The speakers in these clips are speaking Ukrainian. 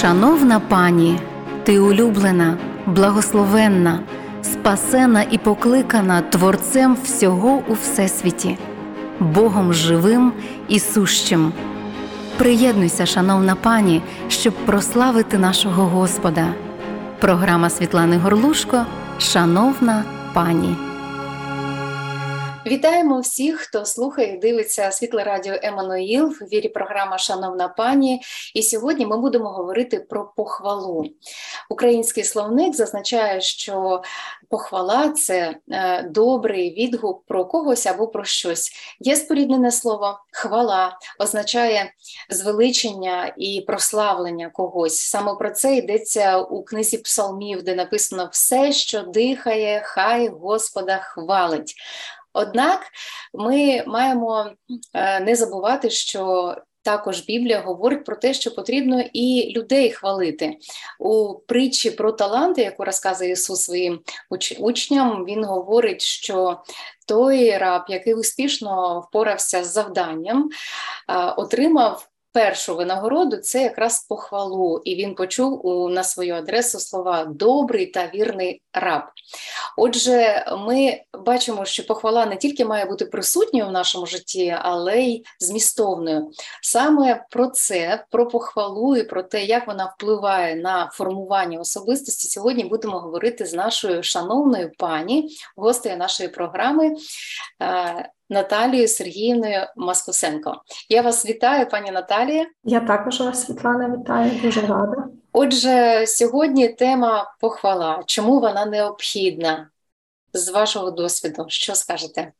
Шановна пані, ти улюблена, благословенна, спасена і покликана Творцем всього у Всесвіті, Богом живим і сущим. Приєднуйся, шановна пані, щоб прославити нашого Господа. Програма Світлани Горлушко. Шановна пані. Вітаємо всіх, хто слухає і дивиться світле радіо Еммануїл в вірі програма Шановна пані. І сьогодні ми будемо говорити про похвалу. Український словник зазначає, що похвала це е, добрий відгук про когось або про щось. Є споріднене слово хвала, означає звеличення і прославлення когось. Саме про це йдеться у книзі псалмів, де написано все, що дихає, хай Господа хвалить. Однак ми маємо е, не забувати, що також Біблія говорить про те, що потрібно і людей хвалити у притчі про таланти, яку розказує Ісус своїм учням. Він говорить, що той раб, який успішно впорався з завданням, е, отримав першу винагороду це якраз похвалу, і він почув у, на свою адресу слова добрий та вірний раб. Отже, ми бачимо, що похвала не тільки має бути присутньою в нашому житті, але й змістовною. Саме про це, про похвалу і про те, як вона впливає на формування особистості, сьогодні будемо говорити з нашою шановною пані, гостею нашої програми. Наталією Сергіївною Маскусенко. Я вас вітаю, пані Наталія. Я також вас, Світлана, вітаю, дуже рада. Отже, сьогодні тема похвала. Чому вона необхідна з вашого досвіду? Що скажете?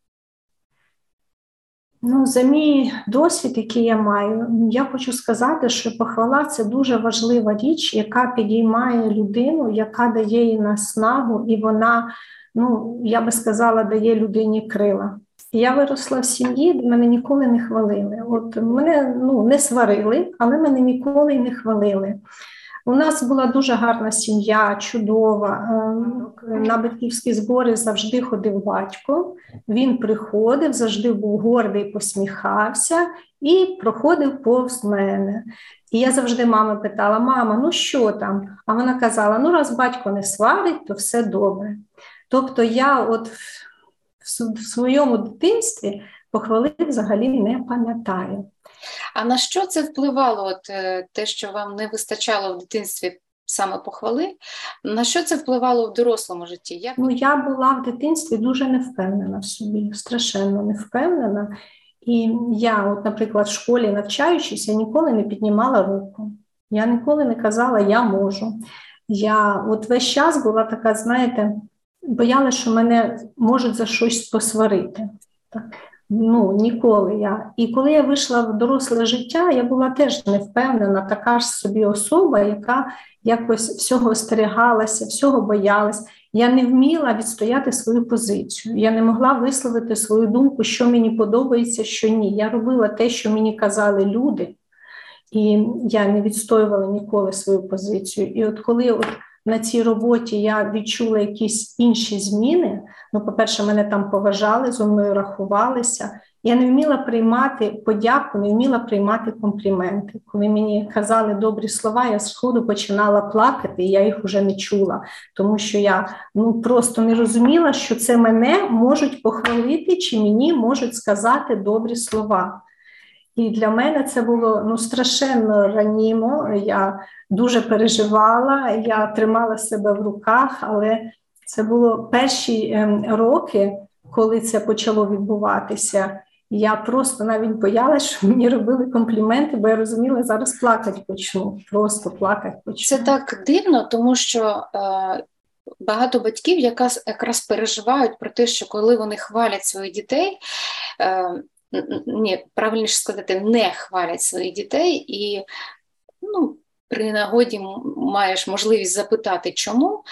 Ну, за мій досвід, який я маю, я хочу сказати, що похвала це дуже важлива річ, яка підіймає людину, яка дає їй наснагу, і вона, ну я би сказала, дає людині крила. Я виросла в сім'ї, де мене ніколи не хвалили. От мене ну, не сварили, але мене ніколи не хвалили. У нас була дуже гарна сім'я, чудова. Е, на батьківські збори завжди ходив батько. Він приходив, завжди був гордий, посміхався і проходив повз мене. І я завжди мами питала: мама, ну що там? А вона казала: ну, раз батько не сварить, то все добре. Тобто я от в своєму дитинстві похвали взагалі не пам'ятаю. А на що це впливало? От е, те, що вам не вистачало в дитинстві саме похвали? На що це впливало в дорослому житті? Як... Ну, я була в дитинстві дуже невпевнена в собі, страшенно невпевнена. І я, от, наприклад, в школі навчаючись, я ніколи не піднімала руку. Я ніколи не казала Я можу. Я от весь час була така, знаєте, боялася, що мене можуть за щось посварити. Так. Ну, ніколи я. І коли я вийшла в доросле життя, я була теж невпевнена, така ж собі особа, яка якось всього остерігалася, всього боялась. Я не вміла відстояти свою позицію. Я не могла висловити свою думку, що мені подобається, що ні. Я робила те, що мені казали люди, і я не відстоювала ніколи свою позицію. І от коли от на цій роботі я відчула якісь інші зміни. Ну, по-перше, мене там поважали, зо мною рахувалися. Я не вміла приймати подяку, не вміла приймати компліменти. Коли мені казали добрі слова, я сходу починала плакати, і я їх вже не чула, тому що я ну просто не розуміла, що це мене можуть похвалити, чи мені можуть сказати добрі слова. І для мене це було ну страшенно ранімо. Я дуже переживала, я тримала себе в руках, але це було перші ем, роки, коли це почало відбуватися. Я просто навіть боялася, що мені робили компліменти, бо я розуміла, зараз плакати почну. Просто плакати почну. Це так дивно, тому що е, багато батьків якраз якраз переживають про те, що коли вони хвалять своїх дітей. Е, ні, правильніше сказати, не хвалять своїх дітей, і ну, при нагоді маєш можливість запитати, чому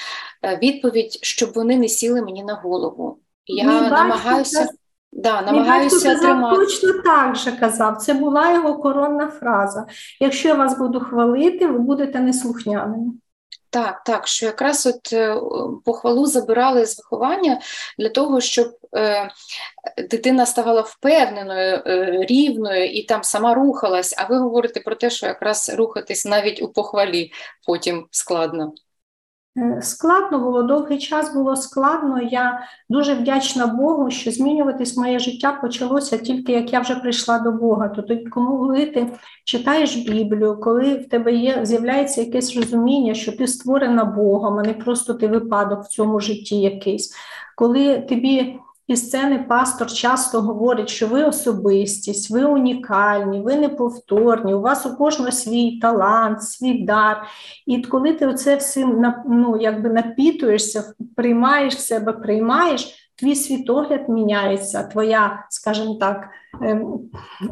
е, відповідь, щоб вони не сіли мені на голову. Я Мій намагаюся. Батько, да, намагаюся Мій тримати. точно так же казав. Це була його коронна фраза. Якщо я вас буду хвалити, ви будете неслухняними. Так, так, що якраз от е, похвалу забирали з виховання для того, щоб е, дитина ставала впевненою, е, рівною і там сама рухалась. А ви говорите про те, що якраз рухатись навіть у похвалі потім складно. Е, складно було, довгий час було складно. Я дуже вдячна Богу, що змінюватись моє життя почалося тільки як я вже прийшла до Бога. Тобто, коли ти читаєш Біблію, коли в тебе є, з'являється якесь розуміння, що ти створена Богом, а не просто ти випадок в цьому житті якийсь, коли тобі і сцени пастор часто говорить, що ви особистість, ви унікальні, ви неповторні, у вас у кожного свій талант, свій дар. І коли ти оце всім ну, якби напітуєшся, приймаєш себе, приймаєш твій світогляд міняється, твоя, скажімо так, ем,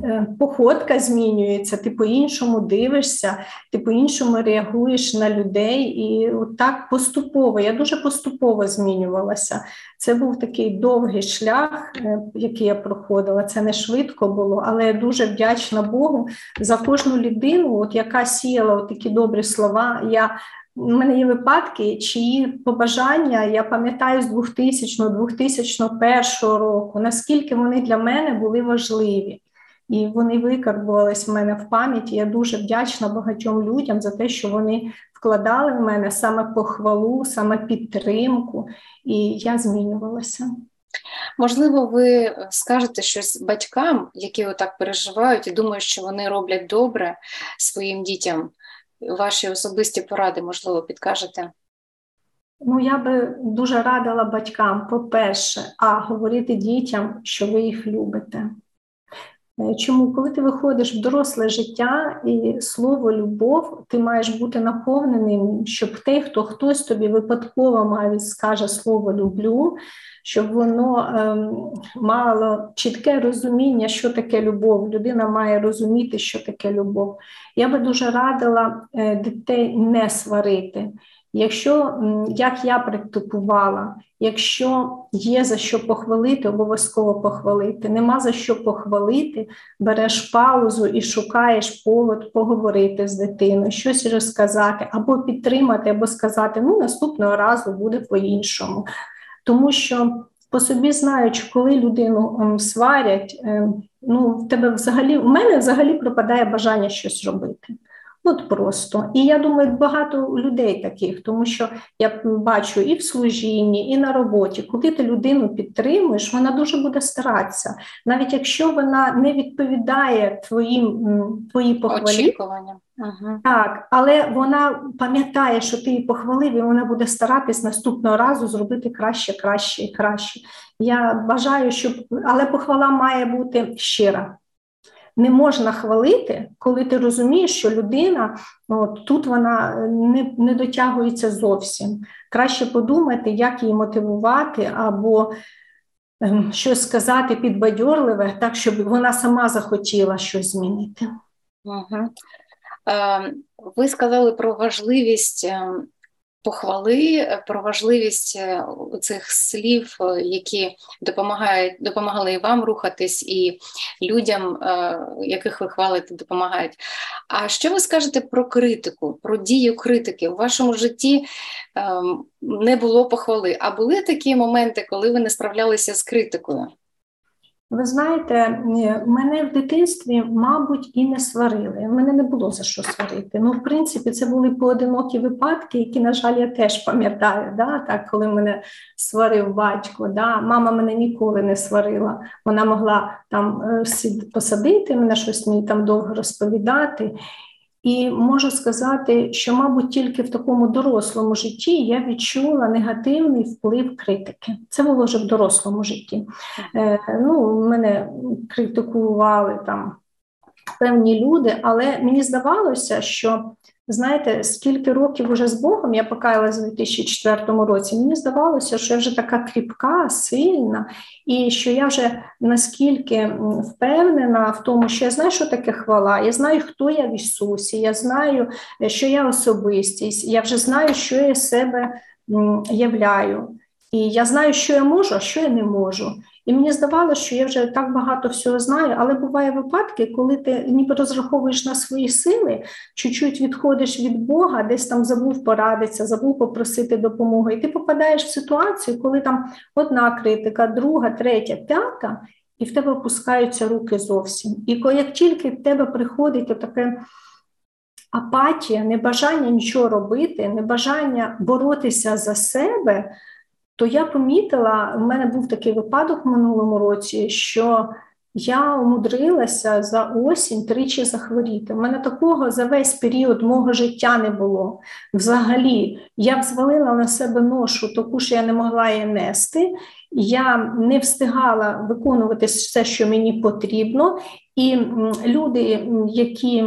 е, походка змінюється, ти по-іншому дивишся, ти по-іншому реагуєш на людей. І так поступово, я дуже поступово змінювалася. Це був такий довгий шлях, е, який я проходила. Це не швидко було, але я дуже вдячна Богу за кожну людину, от яка сіяла от такі добрі слова. Я у мене є випадки, чиї побажання я пам'ятаю з 2000-2001 року, наскільки вони для мене були важливі. І вони викарбувались в мене в пам'яті. Я дуже вдячна багатьом людям за те, що вони вкладали в мене саме похвалу, саме підтримку, і я змінювалася. Можливо, ви скажете щось батькам, які отак переживають і думають, що вони роблять добре своїм дітям ваші особисті поради, можливо, підкажете? Ну, я би дуже радила батькам, по-перше, а говорити дітям, що ви їх любите. Е, чому, коли ти виходиш в доросле життя і слово любов, ти маєш бути наповненим, щоб те, хто хтось тобі випадково має скаже слово люблю, щоб воно ем, мало чітке розуміння, що таке любов. Людина має розуміти, що таке любов. Я би дуже радила е, дітей не сварити. Якщо як я практикувала, якщо є за що похвалити, обов'язково похвалити. Нема за що похвалити, береш паузу і шукаєш повод поговорити з дитиною, щось розказати, або підтримати, або сказати, ну наступного разу буде по-іншому. Тому що по собі знаючи, коли людину сварять, ем, ну в тебе взагалі у мене взагалі пропадає бажання щось робити. От просто. І я думаю, багато людей таких, тому що я бачу і в служінні, і на роботі, коли ти людину підтримуєш, вона дуже буде старатися. Навіть якщо вона не відповідає твоїм твої похвалі. Угу. так, але вона пам'ятає, що ти її похвалив, і вона буде старатись наступного разу зробити краще, краще і краще. Я бажаю, щоб але похвала має бути щира не можна хвалити, коли ти розумієш, що людина от, тут вона не не дотягується зовсім. Краще подумати, як її мотивувати, або ем, щось сказати підбадьорливе, так, щоб вона сама захотіла щось змінити. Угу. Е, ви сказали про важливість ем, похвали е, про важливість е, цих слів, е, які допомагають, допомагали і вам рухатись, і людям, яких ви хвалите, допомагають. А що ви скажете про критику, про дію критики? У вашому житті ем, не було похвали, а були такі моменти, коли ви не справлялися з критикою? Ви знаєте, мене в дитинстві, мабуть, і не сварили. Мене не було за що сварити. Ну, в принципі, це були поодинокі випадки, які, на жаль, я теж пам'ятаю. Да? Так, Коли мене сварив батько, да? мама мене ніколи не сварила. Вона могла там е, посадити мене щось мені там довго розповідати. І можу сказати, що, мабуть, тільки в такому дорослому житті я відчула негативний вплив критики. Це було вже в дорослому житті. Е, ну, Мене критикували там певні люди, але мені здавалося, що Знаєте, скільки років уже з Богом я покаялася у 2004 році, мені здавалося, що я вже така кріпка, сильна, і що я вже наскільки впевнена в тому, що я знаю, що таке хвала, я знаю, хто я в Ісусі, я знаю, що я особистість, я вже знаю, що я себе являю. І я знаю, що я можу, а що я не можу. І мені здавалося, що я вже так багато всього знаю, але буває випадки, коли ти ніби розраховуєш на свої сили, чуть-чуть відходиш від Бога, десь там забув порадитися, забув попросити допомоги. І ти попадаєш в ситуацію, коли там одна критика, друга, третя, п'ята, і в тебе опускаються руки зовсім. І як тільки в тебе приходить таке апатія, небажання нічого робити, небажання боротися за себе, то я помітила, в мене був такий випадок в минулому році, що я умудрилася за осінь тричі захворіти. У мене такого за весь період мого життя не було. Взагалі, я б звалила на себе ношу, таку що я не могла її нести. Я не встигала виконувати все, що мені потрібно, і люди, які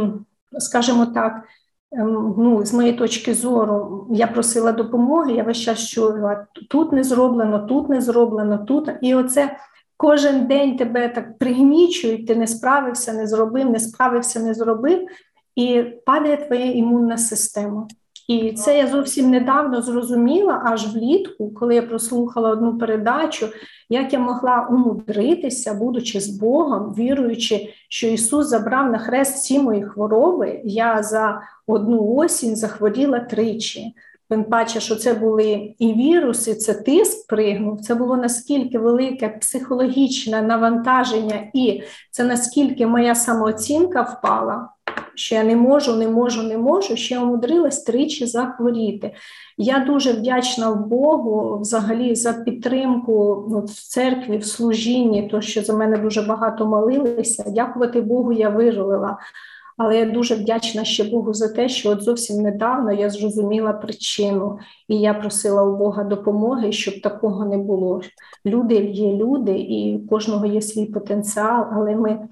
скажімо так, ну, з моєї точки зору, я просила допомоги, я весь час чула, тут не зроблено, тут не зроблено, тут. І оце кожен день тебе так пригнічують, ти не справився, не зробив, не справився, не зробив, і падає твоя імунна система. І це я зовсім недавно зрозуміла, аж влітку, коли я прослухала одну передачу, як я могла умудритися, будучи з Богом, віруючи, що Ісус забрав на хрест всі мої хвороби, я за одну осінь захворіла тричі. Тим паче, що це були і віруси, це тиск пригнув. Це було наскільки велике психологічне навантаження, і це наскільки моя самооцінка впала що я не можу, не можу, не можу, ще умудрилась тричі захворіти. Я дуже вдячна Богу взагалі за підтримку в церкві, в служінні, то що за мене дуже багато молилися. Дякувати Богу, я виживила. Але я дуже вдячна ще Богу за те, що от зовсім недавно я зрозуміла причину, і я просила у Бога допомоги, щоб такого не було. Люди є люди, і у кожного є свій потенціал, але ми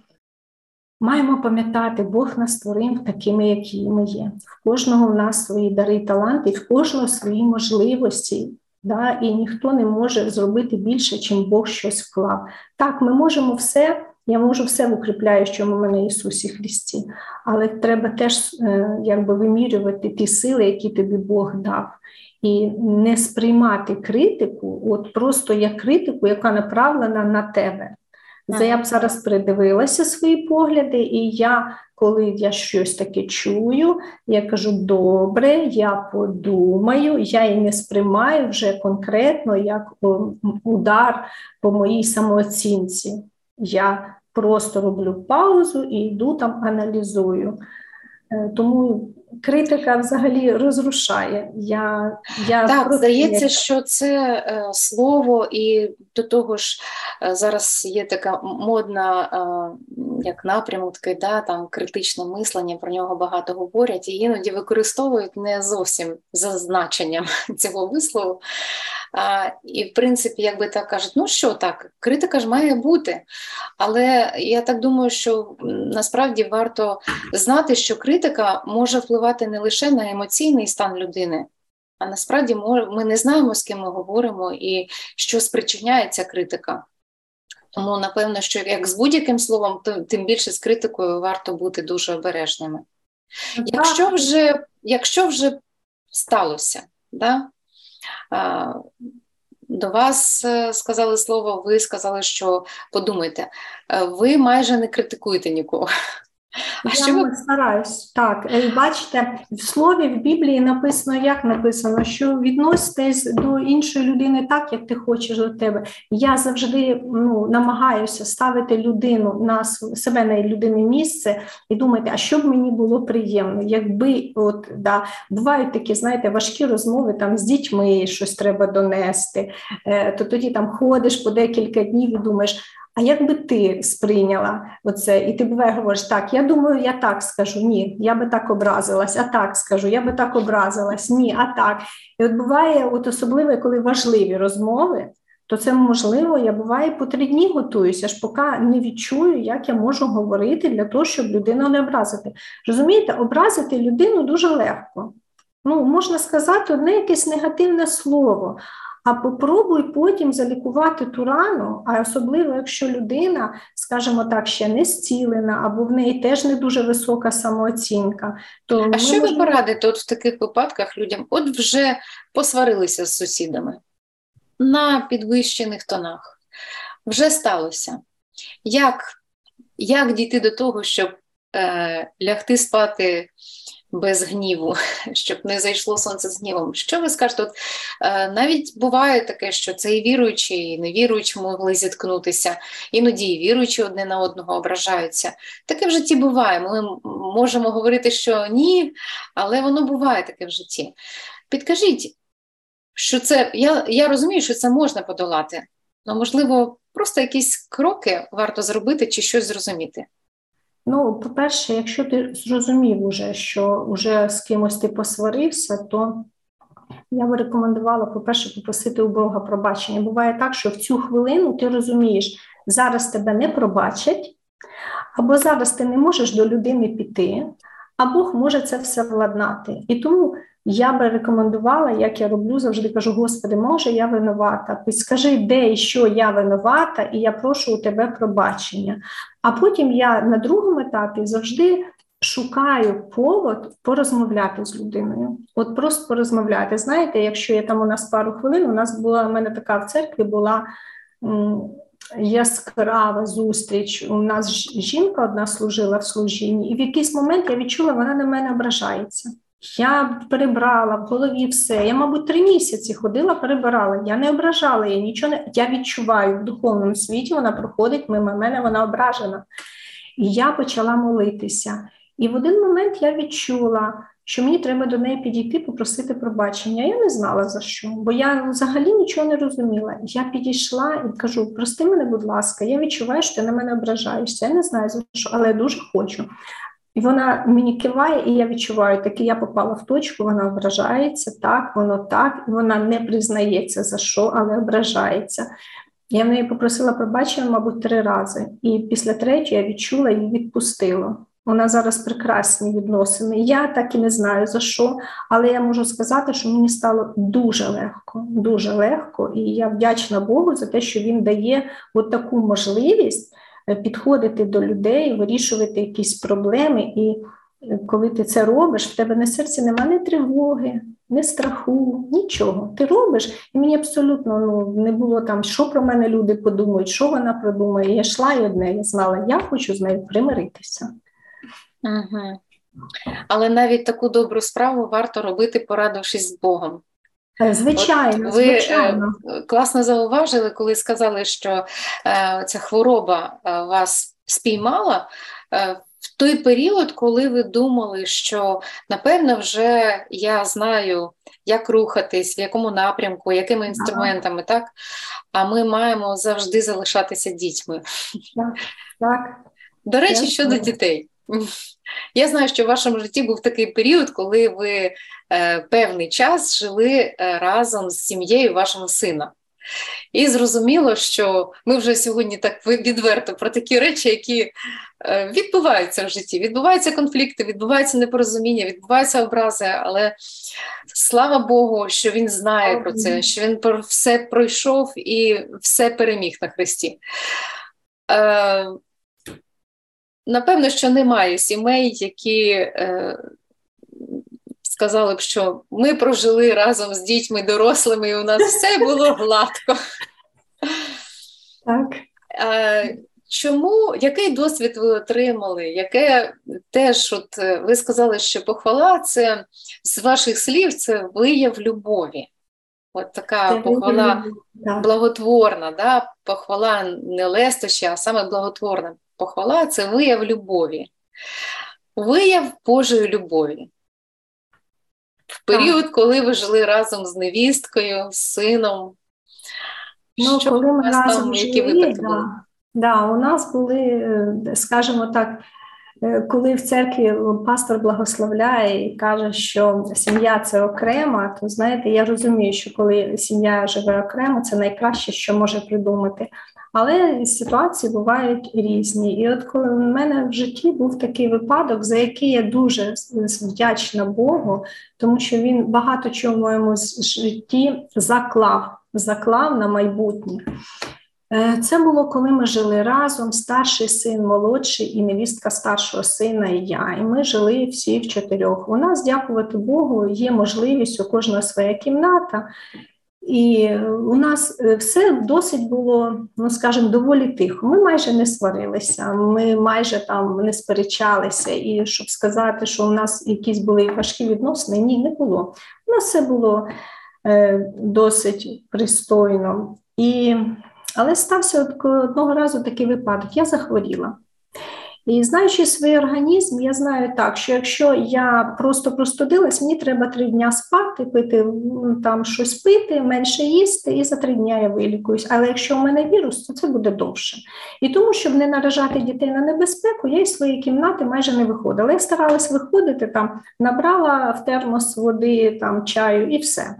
Маємо пам'ятати, Бог нас створив такими, які ми є. В кожного в нас свої дари таланти, в кожного свої можливості. Да? І ніхто не може зробити більше, чим Бог щось вклав. Так, ми можемо все, я можу все в укріпляючому мене Ісусі Христі, але треба теж е, якби вимірювати ті сили, які тобі Бог дав. І не сприймати критику, от просто як критику, яка направлена на тебе. Ага. Я б зараз придивилася свої погляди, і я, коли я щось таке чую, я кажу: добре, я подумаю, я її не сприймаю вже конкретно як удар по моїй самооцінці. Я просто роблю паузу і йду там, аналізую. Е, тому критика взагалі розрушає. Я, я Так, здається, що це е, слово, і до того ж е, зараз є така модна е, як напрямок, да, там критичне мислення, про нього багато говорять, і іноді використовують не зовсім за значенням цього вислову. А, І, в принципі, якби так кажуть, ну що так, критика ж має бути. Але я так думаю, що насправді варто знати, що критика може впливати не лише на емоційний стан людини, а насправді ми не знаємо, з ким ми говоримо і що спричиняє ця критика. Тому, напевно, що як з будь-яким словом, то тим більше з критикою варто бути дуже обережними. Якщо вже якщо вже сталося, да, до вас е, сказали слово, ви сказали, що подумайте, е, ви майже не критикуєте нікого. А Я що ви... стараюсь. Так, е, бачите, в слові в Біблії написано, як написано, що відноситесь до іншої людини так, як ти хочеш до тебе. Я завжди ну, намагаюся ставити людину на себе на людини місце і думати, а що б мені було приємно, якби от да, бувають такі, знаєте, важкі розмови там з дітьми, щось треба донести, е, то тоді там ходиш по декілька днів і думаєш. А як би ти сприйняла оце? І ти буває говориш, так, я думаю, я так скажу, ні, я би так образилась, а так скажу, я би так образилась, ні, а так. І от буває, от особливо, коли важливі розмови, то це можливо, я буває по три дні готуюся, аж поки не відчую, як я можу говорити для того, щоб людину не образити. Розумієте, образити людину дуже легко. Ну, можна сказати, одне якесь негативне слово. А попробуй потім залікувати ту рану, а особливо, якщо людина, скажімо так, ще не зцілена, або в неї теж не дуже висока самооцінка. То А що можемо... ви порадите от в таких випадках людям? От вже посварилися з сусідами на підвищених тонах. вже сталося. Як як дійти до того, щоб е, лягти спати без гніву, щоб не зайшло сонце з гнівом? Що ви скажете? От, е, Навіть буває таке, що це і віруючі, і невіруючі могли зіткнутися, іноді і віруючі одне на одного ображаються. Таке в житті буває. Ми можемо говорити, що ні, але воно буває таке в житті. Підкажіть, що це я, я розумію, що це можна подолати, але можливо, просто якісь кроки варто зробити чи щось зрозуміти. Ну, по-перше, якщо ти зрозумів уже, що вже з кимось ти посварився, то я би рекомендувала, по-перше, попросити у Бога пробачення. Буває так, що в цю хвилину ти розумієш, зараз тебе не пробачать, або зараз ти не можеш до людини піти, а Бог може це все владнати. І тому я би рекомендувала, як я роблю, завжди кажу: Господи, може, я винувата. Скажи, де і що я винувата, і я прошу у тебе пробачення. А потім я на другому етапі завжди. Шукаю повод порозмовляти з людиною. От просто порозмовляти. Знаєте, якщо я там у нас пару хвилин, у нас була у мене така в церкві була яскрава зустріч. У нас жінка одна служила в служінні, і в якийсь момент я відчула, вона на мене ображається. Я перебрала в голові все. Я, мабуть, три місяці ходила, перебирала. Я не ображала її, нічого не я відчуваю в духовному світі. Вона проходить мимо мене, вона ображена. І я почала молитися. І в один момент я відчула, що мені треба до неї підійти, попросити пробачення. Я не знала за що, бо я взагалі нічого не розуміла. Я підійшла і кажу: прости мене, будь ласка, я відчуваю, що ти на мене ображаєшся. Я не знаю за що, але я дуже хочу. І вона мені киває, і я відчуваю, таки я попала в точку, вона ображається, так, воно так, і вона не признається за що, але ображається. Я в неї попросила пробачення, мабуть, три рази. І після третьої я відчула і відпустила. Вона зараз прекрасні відносини. Я так і не знаю за що, але я можу сказати, що мені стало дуже легко, дуже легко, і я вдячна Богу за те, що він дає от таку можливість підходити до людей, вирішувати якісь проблеми. І е, коли ти це робиш, в тебе на серці немає ні тривоги, ні страху, нічого. Ти робиш, і мені абсолютно ну, не було там, що про мене люди подумають, що вона продумає. Я йшла і одне, я знала, я хочу з нею примиритися. Угу. Але навіть таку добру справу варто робити, порадившись з Богом. Е, звичайно, От ви звичайно. класно зауважили, коли сказали, що е, ця хвороба е, вас спіймала е, в той період, коли ви думали, що напевно вже я знаю, як рухатись, в якому напрямку, якими інструментами, ага. так? А ми маємо завжди залишатися дітьми. Так, так. До речі, я щодо знаю. дітей. Я знаю, що в вашому житті був такий період, коли ви е, певний час жили е, разом з сім'єю вашого сина. І зрозуміло, що ми вже сьогодні так відверто про такі речі, які е, відбуваються в житті. Відбуваються конфлікти, відбуваються непорозуміння, відбуваються образи, але слава Богу, що він знає про це, що він про все пройшов і все переміг на Христі. Е, Напевно, що немає сімей, які е, сказали б, що ми прожили разом з дітьми дорослими, і у нас все було гладко. Так. Е, чому, який досвід ви отримали? Яке теж, от е, ви сказали, що похвала це з ваших слів це вияв любові. От така це похвала благотворна, да? похвала не лестоща, а саме благотворна похвала це вияв любові, вияв Божої любові. В період, коли ви жили разом з невісткою, з сином. Ну, що коли ми разом там, жили, які випадки да, були? Да, у нас були, е, скажімо так, е, коли в церкві пастор благословляє і каже, що сім'я це окрема, то знаєте, я розумію, що коли сім'я живе окремо, це найкраще, що може придумати. Але ситуації бувають різні. І от коли в мене в житті був такий випадок, за який я дуже вдячна Богу, тому що він багато чого в моєму житті заклав, заклав на майбутнє. Е, це було коли ми жили разом, старший син, молодший і невістка старшого сина, і я. І ми жили всі в чотирьох. У нас, дякувати Богу, є можливість у кожного своя кімната. І у нас все досить було, ну скажімо, доволі тихо. Ми майже не сварилися, ми майже там не сперечалися. І щоб сказати, що у нас якісь були важкі відносини, ні, не було. У нас все було е, досить пристойно. І, Але стався одного разу такий випадок: я захворіла. І знаючи свій організм, я знаю так, що якщо я просто простудилась, мені треба три дні спати, пити там щось пити, менше їсти, і за три дні я вилікуюсь. Але якщо у мене вірус, то це буде довше. І тому, щоб не наражати дітей на небезпеку, я із своєї кімнати майже не виходила. Я старалась виходити, там набрала в термос води, там чаю і все.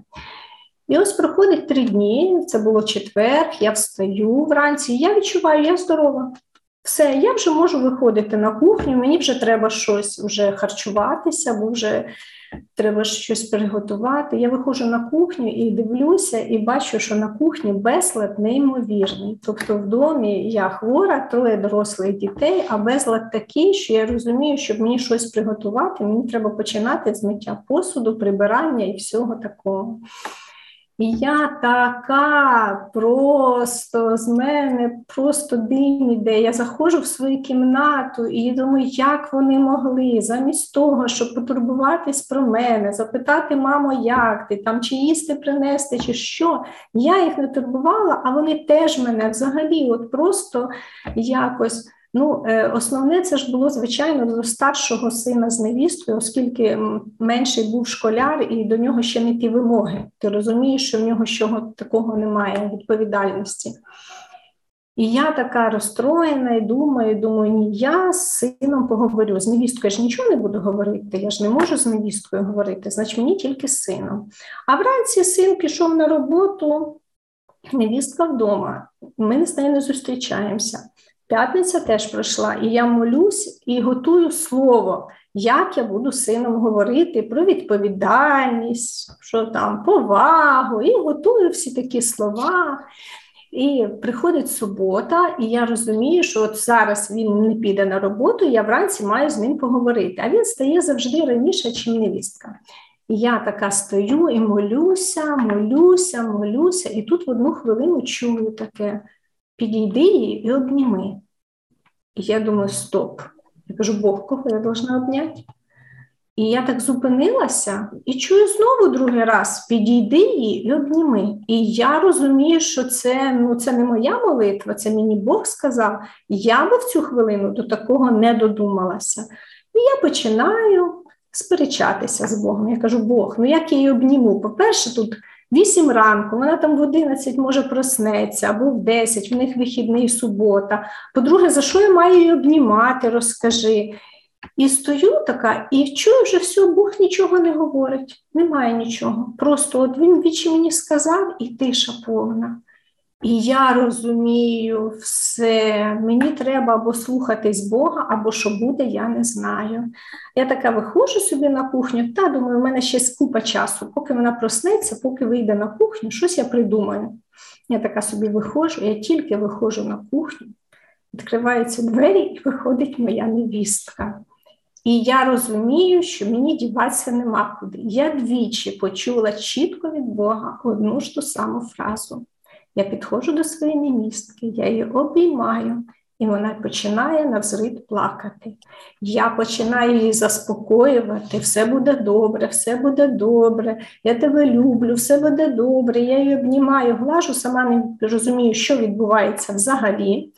І ось проходить три дні, це було четвер, я встаю вранці, я відчуваю, я здорова. Все, я вже можу виходити на кухню, мені вже треба щось вже харчуватися, бо вже треба щось приготувати. Я виходжу на кухню і дивлюся, і бачу, що на кухні безлад неймовірний. Тобто в домі я хвора, троє дорослих дітей, а безлад такий, що я розумію, щоб мені щось приготувати, мені треба починати з миття посуду, прибирання і всього такого. Я така просто з мене просто дим іде. Я заходжу в свою кімнату і думаю, як вони могли, замість того, щоб потурбуватись про мене, запитати, мамо, як ти там, чи їсти принести, чи що. Я їх не турбувала, а вони теж мене взагалі, от просто якось. Ну, е, основне це ж було звичайно до старшого сина з невісткою, оскільки менший був школяр, і до нього ще не ті вимоги. Ти розумієш, що в нього чого такого немає відповідальності. І я така розстроєна і думаю, думаю, ні, я з сином поговорю. З невісткою я ж нічого не буду говорити, я ж не можу з невісткою говорити, значить мені тільки з сином. А вранці син пішов на роботу, невістка вдома. Ми з нею не зустрічаємося. П'ятниця теж пройшла, і я молюсь і готую слово, як я буду сином говорити про відповідальність, що там повагу, і готую всі такі слова. І приходить субота, і я розумію, що от зараз він не піде на роботу, я вранці маю з ним поговорити. А він стає завжди раніше, ніж невістка. І я така стою і молюся, молюся, молюся, і тут в одну хвилину чую таке підійди її і обніми. І я думаю, стоп. Я кажу, Бог, кого я должна обняти? І я так зупинилася і чую знову другий раз: підійди її і обніми. І я розумію, що це ну, це не моя молитва, це мені Бог сказав. Я би в цю хвилину до такого не додумалася. І я починаю сперечатися з Богом. Я кажу, Бог, ну як я її обніму? По-перше, тут 8 ранку, вона там в 11 може проснеться або в 10, в них вихідний субота. По-друге, за що я маю її обнімати, розкажи. І стою така, і чую, вже все, Бог нічого не говорить, немає нічого. Просто от він вічі мені сказав, і тиша повна. І я розумію все, мені треба або слухатись Бога, або що буде, я не знаю. Я така виходжу собі на кухню, та думаю, у мене ще купа часу, поки вона проснеться, поки вийде на кухню, щось я придумаю. Я така собі виходжу, я тільки виходжу на кухню, відкриваються двері і виходить моя невістка. І я розумію, що мені діватися нема куди. Я двічі почула чітко від Бога одну ж ту саму фразу. Я підходжу до своєї невістки, я її обіймаю, і вона починає навзрит плакати. Я починаю її заспокоювати, все буде добре, все буде добре, я тебе люблю, все буде добре. Я її обнімаю, глажу, сама не розумію, що відбувається взагалі.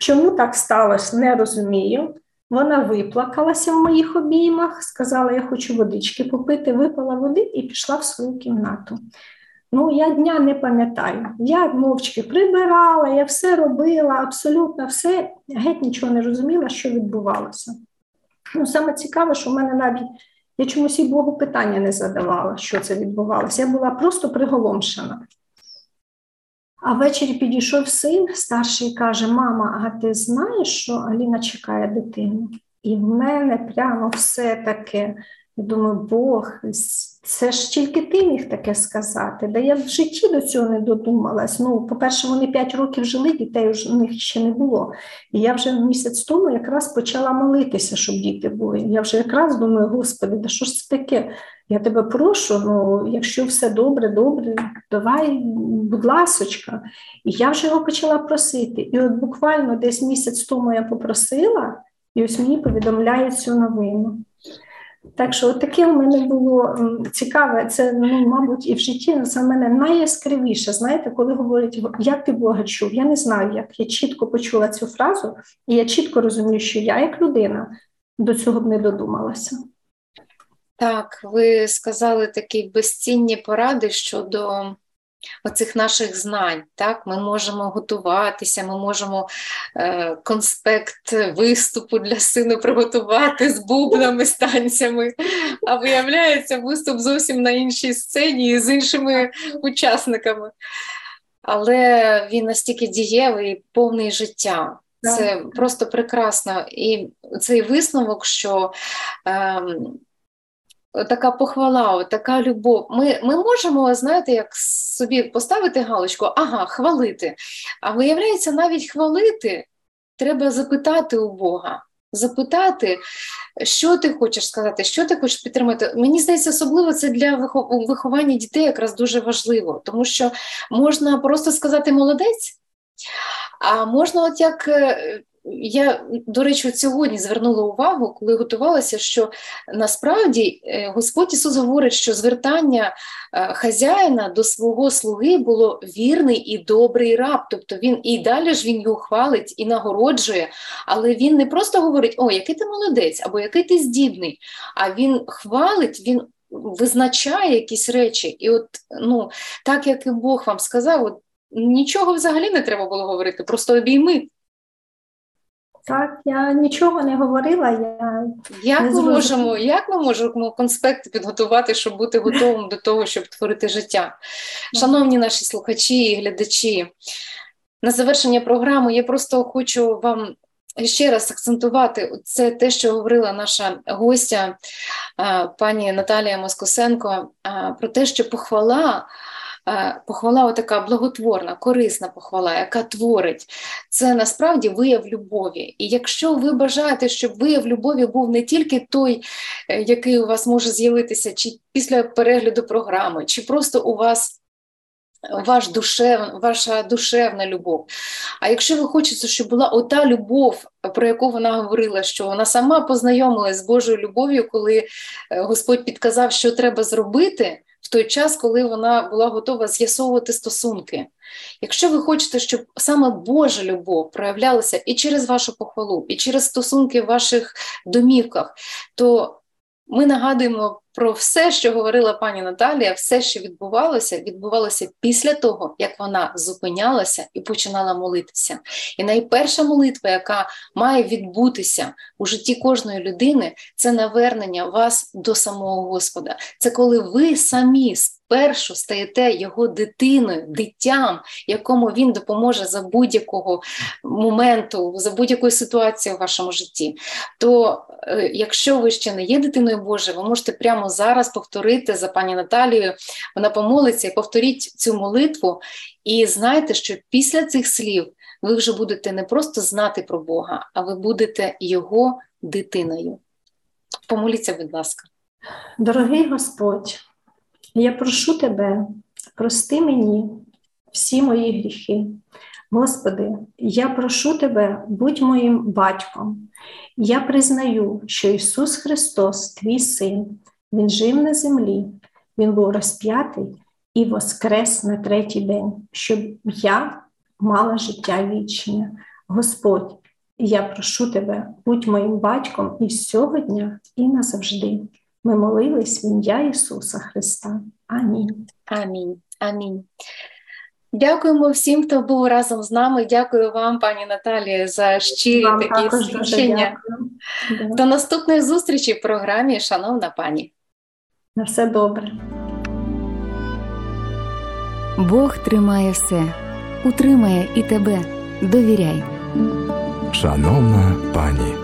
Чому так сталося, не розумію. Вона виплакалася в моїх обіймах, сказала, я хочу водички попити, випила води і пішла в свою кімнату. Ну, я дня не пам'ятаю. Я мовчки прибирала, я все робила, абсолютно все, геть нічого не розуміла, що відбувалося. Ну, Саме цікаве, що в мене навіть я чомусь і Богу питання не задавала, що це відбувалося. Я була просто приголомшена. А ввечері підійшов син старший каже: Мама, а ти знаєш, що Аліна чекає дитину? І в мене прямо все таке. Я думаю, Бог, це ж тільки ти міг таке сказати. Да я в житті до цього не додумалась. Ну, по-перше, вони 5 років жили, дітей у них ще не було. І я вже місяць тому якраз почала молитися, щоб діти були. Я вже якраз думаю, Господи, да що ж це таке? Я тебе прошу, ну якщо все добре, добре, давай, будь ласочка. І я вже його почала просити. І от буквально десь місяць тому я попросила, і ось мені повідомляють цю новину. Так що таке у мене було цікаве, це, ну, мабуть, і в житті це в мене найяскравіше. Знаєте, коли говорять, як ти Бога чув, я не знаю, як я чітко почула цю фразу, і я чітко розумію, що я, як людина, до цього б не додумалася. Так, ви сказали такі безцінні поради щодо оцих наших знань. Так? Ми можемо готуватися, ми можемо е, конспект виступу для сину приготувати з бубнами, з танцями, а виявляється, виступ зовсім на іншій сцені і з іншими учасниками. Але він настільки дієвий, повний життя. Це просто прекрасно. І цей висновок, що е, така похвала, така любов. Ми ми можемо, знаєте, як собі поставити галочку, ага, хвалити. А виявляється, навіть хвалити треба запитати у Бога. Запитати, що ти хочеш сказати, що ти хочеш підтримати. Мені здається, особливо це для виховання дітей якраз дуже важливо, тому що можна просто сказати молодець, а можна, от як е, я, до речі, от сьогодні звернула увагу, коли готувалася, що насправді е, Господь Ісус говорить, що звертання е, хазяїна до свого слуги було вірний і добрий раб. Тобто він і далі ж він його хвалить і нагороджує, але він не просто говорить, о, який ти молодець, або який ти здібний, а він хвалить, він визначає якісь речі. І от ну, так як і Бог вам сказав, от, нічого взагалі не треба було говорити, просто обійми. Так, я нічого не говорила. Я Як не ми можемо як ми можемо конспекти підготувати, щоб бути готовим до того, щоб творити життя? Шановні наші слухачі і глядачі, на завершення програми я просто хочу вам ще раз акцентувати це те, що говорила наша гостя, пані Наталія Москосенко, про те, що похвала. Е, похвала така благотворна, корисна похвала, яка творить, це насправді вияв любові. І якщо ви бажаєте, щоб вияв любові був не тільки той, е, який у вас може з'явитися, чи після перегляду програми, чи просто у вас. Ваш душев, ваша душевна любов. А якщо ви хочете, щоб була ота любов, про яку вона говорила, що вона сама познайомилась з Божою любов'ю, коли е, Господь підказав, що треба зробити, в той час, коли вона була готова з'ясовувати стосунки. Якщо ви хочете, щоб саме Божа любов проявлялася і через вашу похвалу, і через стосунки в ваших домівках, то ми нагадуємо про все, що говорила пані Наталія, все, що відбувалося, відбувалося після того, як вона зупинялася і починала молитися. І найперша молитва, яка має відбутися у житті кожної людини, це навернення вас до самого Господа. Це коли ви самі спершу стаєте його дитиною, дитям, якому він допоможе за будь-якого моменту, за будь-якої ситуації у вашому житті. То е, якщо ви ще не є дитиною Божою, ви можете прямо зараз повторити за пані Наталією, вона помолиться і повторіть цю молитву, і знайте, що після цих слів ви вже будете не просто знати про Бога, а ви будете його дитиною. Помоліться, будь ласка. Дорогий Господь. Я прошу тебе, прости мені всі мої гріхи. Господи, я прошу Тебе, будь моїм батьком. Я признаю, що Ісус Христос, Твій Син, Він жив на землі, Він був розп'ятий і воскрес на третій день, щоб я мала життя вічне. Господь, я прошу Тебе, будь моїм батьком і сьогодні, і назавжди. Ми молились в ім'я Ісуса Христа. Амінь. Амінь. Амінь. Дякуємо всім, хто був разом з нами. Дякую вам, пані Наталія, за щирі вам такі свідчення. До наступної зустрічі в програмі, шановна пані. На все добре. Бог тримає все, утримає і тебе. Довіряй. Шановна пані.